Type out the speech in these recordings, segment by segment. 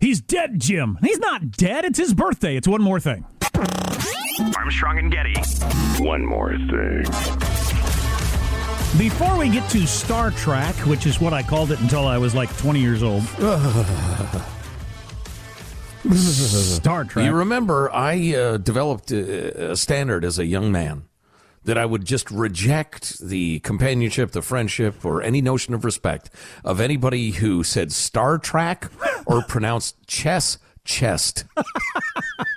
He's dead, Jim. He's not dead. It's his birthday. It's one more thing. Armstrong and Getty. One more thing. Before we get to Star Trek, which is what I called it until I was like 20 years old. Star Trek. You remember, I uh, developed a, a standard as a young man that I would just reject the companionship, the friendship, or any notion of respect of anybody who said Star Trek or pronounced chess chest.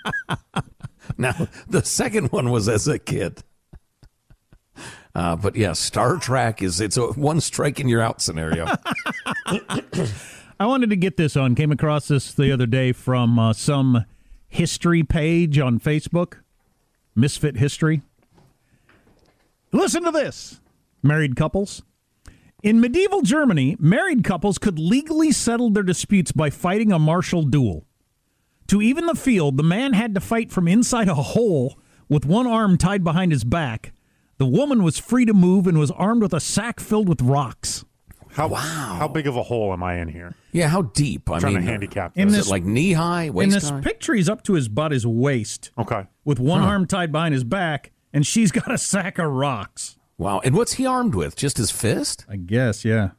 now, the second one was as a kid. Uh, but yeah, Star Trek is it's a one strike and you're out scenario. I wanted to get this on. Came across this the other day from uh, some history page on Facebook, Misfit History. Listen to this married couples. In medieval Germany, married couples could legally settle their disputes by fighting a martial duel. To even the field, the man had to fight from inside a hole with one arm tied behind his back. The woman was free to move and was armed with a sack filled with rocks. How wow. How big of a hole am I in here? Yeah, how deep? I I'm trying mean, to handicap. In this. this, like knee high, waist In this high? picture, he's up to his butt, his waist. Okay. With one Huh. arm tied behind his back, and she's got a sack of rocks. Wow. And what's he armed with? Just his fist? I guess, yeah.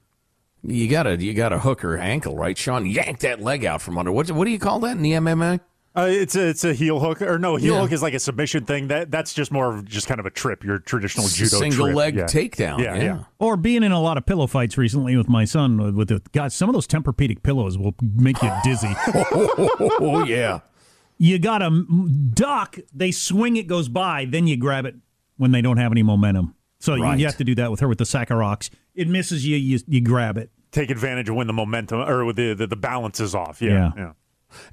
You gotta you gotta hook her ankle, right, Sean? Yank that leg out from under. What what do you call that in the MMA? Uh, it's a it's a heel hook or no heel Yeah. hook is like a submission thing. That that's just more of just kind of a trip. Your traditional judo Single trip. leg Yeah. takedown. Yeah, Yeah. yeah. Or being in a lot of pillow fights recently with my son. With with the God, some of those Tempur-Pedic pillows will make you dizzy. oh yeah. You got to duck. They swing, it goes by. Then you grab it when they don't have any momentum. So you, Right. you have to do that with her with the sack of rocks. It misses you, you, you grab it. Take advantage of when the momentum or the, the the balance is off. Yeah, Yeah. yeah.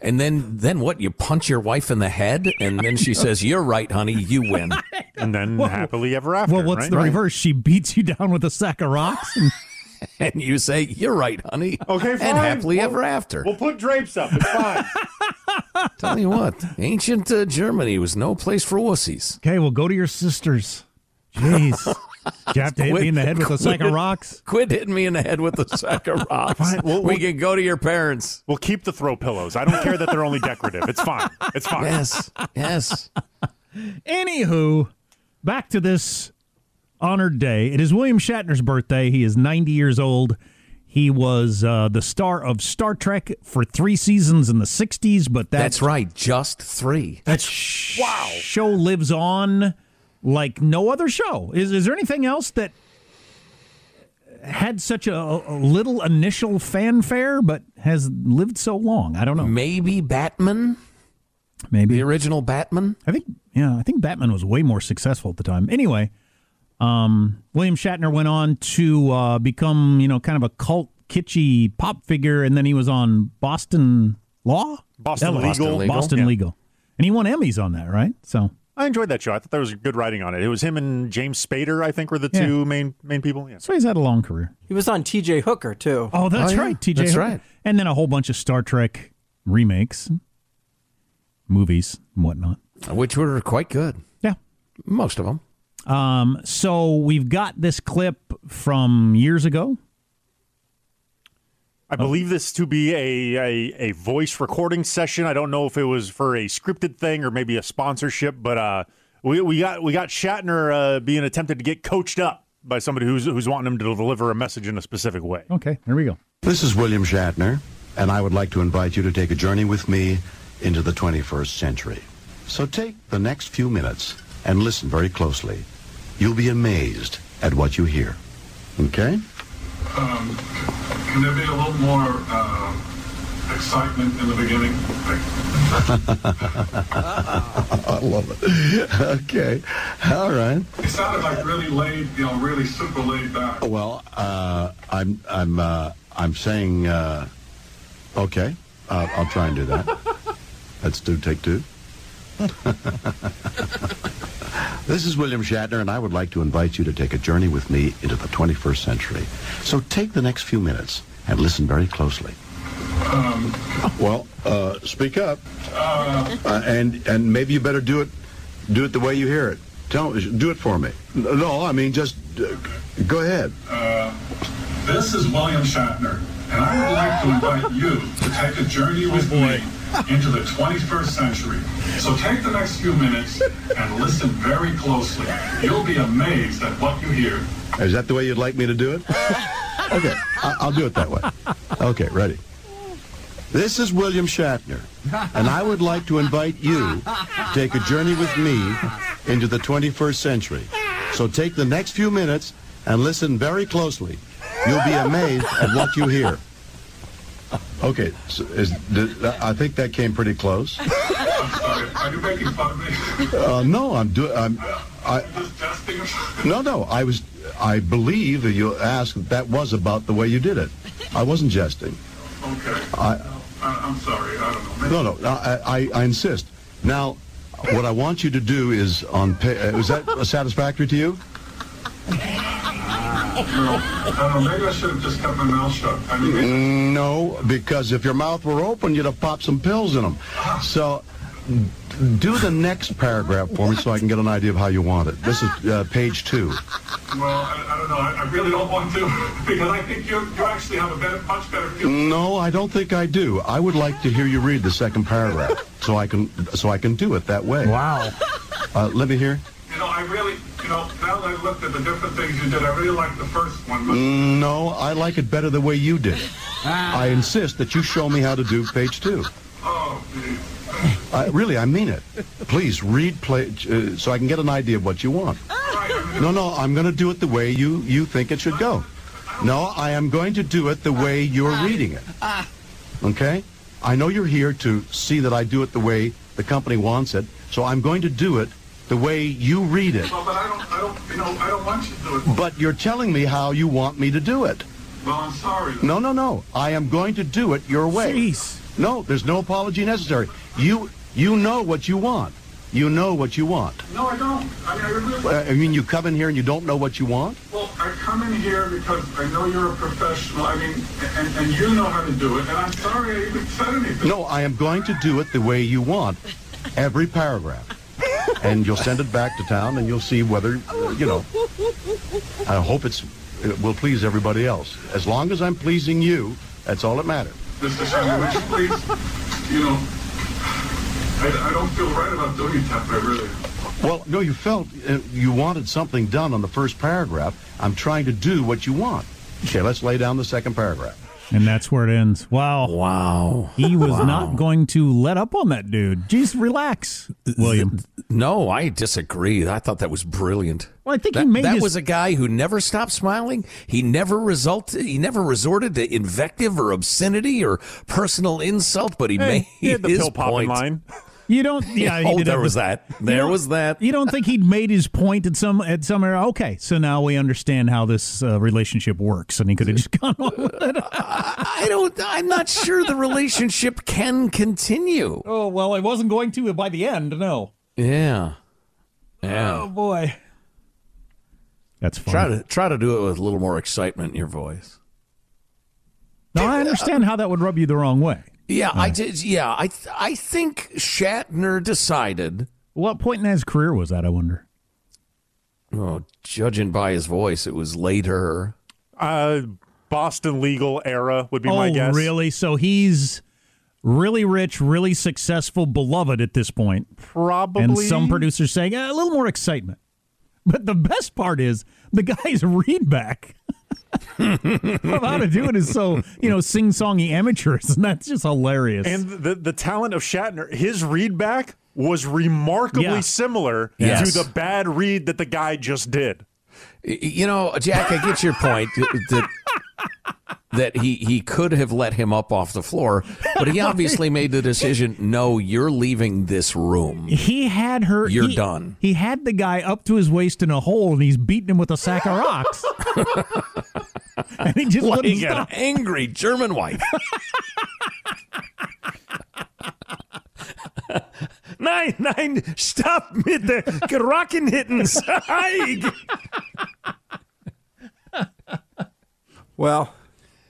And then then what? You punch your wife in the head, and then she says, "You're right, honey. You win." And then happily ever after. well, what's right? the reverse? She beats you down with a sack of rocks. And, and you say, "You're right, honey." Okay, fine. And happily We'll- ever after. We'll put drapes up. It's fine. Tell you what, ancient uh, Germany was no place for wussies. okay, well, go to your sisters. Jeez. you have to hit me in the head with a sack of rocks? Quit hitting me in the head with a sack of rocks. Fine, we'll- we we'll- can go to your parents. we'll keep the throw pillows. I don't care that they're only decorative. It's fine. It's fine. Yes, yes. Anywho, back to this honored day. It is William Shatner's birthday. He is 90 years old. He was uh, the star of Star Trek for three seasons in the 60s, but that, That's right. Just three. that sh- show lives on like no other show. Is, is there anything else that had such a, a little initial fanfare, but has lived so long. I don't know. Maybe Batman, Maybe the original Batman. I think yeah, I think Batman was way more successful at the time. Anyway, um, William Shatner went on to uh, become you know kind of a cult kitschy pop figure, and then he was on Boston Law, Boston Legal. Boston, Boston Yeah. Legal, and he won Emmys on that, right? So I enjoyed that show. I thought there was good writing on it. It was him and James Spader, I think, were the Yeah. two main main people. Yes. so he's had a long career. He was on T.J. Hooker too. Oh, that's Oh, yeah. right, TJ. That's Hooker. right. And then a whole bunch of Star Trek remakes, movies, and whatnot. which were quite good. Yeah. Most of them. Um, so we've got this clip from years ago. I believe this to be a, a a voice recording session. I don't know if it was for a scripted thing or maybe a sponsorship, but uh, we we got we got Shatner uh, being attempted to get coached up by somebody who's who's wanting him to deliver a message in a specific way. Okay, here we go. This is William Shatner, and I would like to invite you to take a journey with me into the 21st century. So take the next few minutes and listen very closely. You'll be amazed at what you hear. Okay? Um, can there be a little more uh, excitement in the beginning? I love it. Okay. All right. It sounded like really laid, you know, really super laid back. Well, uh, I'm I'm uh, I'm saying uh, okay. I'll try and do that. Let's do take two. this is William Shatner, and I would like to invite you to take a journey with me into the 21st century. So take the next few minutes and listen very closely. Um, Well, uh, speak up, uh, and and maybe you better do it do it the way you hear it. Tell do it for me. No, I mean just uh, go ahead. uh, this is William Shatner, and I would like to invite you to take a journey with me into the 21st century. So take the next few minutes and listen very closely. You'll be amazed at what you hear. Is that the way you'd like me to do it? Okay, I'll do it that way. Okay, ready. This is William Shatner, and I would like to invite you to take a journey with me into the 21st century. So take the next few minutes and listen very closely. You'll be amazed at what you hear. Okay, so is, did, I think that came pretty close. I'm sorry, are you making fun of me? Uh, no, I'm doing. I'm. I, Just testing or something? No, no. I was. I believe that you asked that that was about the way you did it. I wasn't jesting. Okay. I. I, I'm sorry, I don't know. No, no. I, I, I insist. Now, what I want you to do is on. Pa- uh, is that satisfactory to you? I don't know, maybe I should have just kept my mouth shut. I mean, No, because if your mouth were open, you'd have popped some pills in them. So. Do the next paragraph for me so I can get an idea of how you want it. This is uh, page two. well, I, I don't know. I, I really don't want to because I think you you actually have a better, much better feel. No, I don't think I do. I would like to hear you read the second paragraph so I can so I can do it that way. Wow. Uh, let me hear. You know, I really, you know, now that I looked at the different things you did, I really like the first one. But No, I like it better the way you did it. I insist that you show me how to do page two. oh. I, really, I mean it. Please read play, uh, so I can get an idea of what you want. Right, I mean, No, no, I'm going to do it the way you, you think it should go. No, I am going to do it the way you're reading it. Okay? I know you're here to see that I do it the way the company wants it, so I'm going to do it the way you read it. well, but I don't, I don't, you know, I don't want you to do it. But you're telling me how you want me to do it. Well, I'm sorry. No, no, no. I am going to do it your way. Jeez. No, there's no apology necessary. You you know what you want. You know what you want. No, I don't. I mean, I really. Uh, I mean, you come in here and you don't know what you want. Well, I come in here because I know you're a professional. I mean, and, and you know how to do it. And I'm sorry I even said anything. No, I am going to do it the way you want. Every paragraph. And you'll send it back to town and you'll see whether, you know, I hope it's it will please everybody else. As long as I'm pleasing you, that's all that matters. Would you please, you know, I, I don't feel right about doing that, I really. Well, no, you felt uh, you wanted something done on the first paragraph. I'm trying to do what you want. Okay, let's lay down the second paragraph. And that's where it ends. Wow. Wow. He was Wow. not going to let up on that dude. Jeez, relax, William. No, I disagree. I thought that was brilliant. Well, I think that, he made that his- was a guy who never stopped smiling. He never resulted. He never resorted to invective or obscenity or personal insult. But he Hey, made he had the his pill popping point. line. You don't. Yeah, oh, there was that. There was that. You don't think he'd made his point at some at some area? Okay, so now we understand how this uh, relationship works, and he could have just gone on with it. I don't. I'm not sure the relationship can continue. Oh well, it wasn't going to by the end. No. Yeah. Yeah. Oh boy. That's fun. Try to try to do it with a little more excitement in your voice. Now I understand how that would rub you the wrong way. Yeah, I did. Yeah, I th- I think Shatner decided. What point in his career was that? I wonder. Oh, judging by his voice, it was later. Uh, Boston legal era would be oh, my guess. really? So he's really rich, really successful, beloved at this point. Probably. And some producers saying "Eh, a little more excitement. But the best part is the guy's read back of how to do it is so you know sing songy amateurish, and that's just hilarious. And the the talent of Shatner, his read back was remarkably Yeah. similar Yes. to the bad read that the guy just did. You know, Jack, I get your point that that he he could have let him up off the floor, but he obviously made the decision. No, you're leaving this room. he had her. You're he- done. He had the guy up to his waist in a hole, and he's beating him with a sack of rocks. and he just wouldn't Like an stop. angry German wife. nein, nein, stop mit der Gerockenhittens. Well,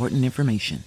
important information.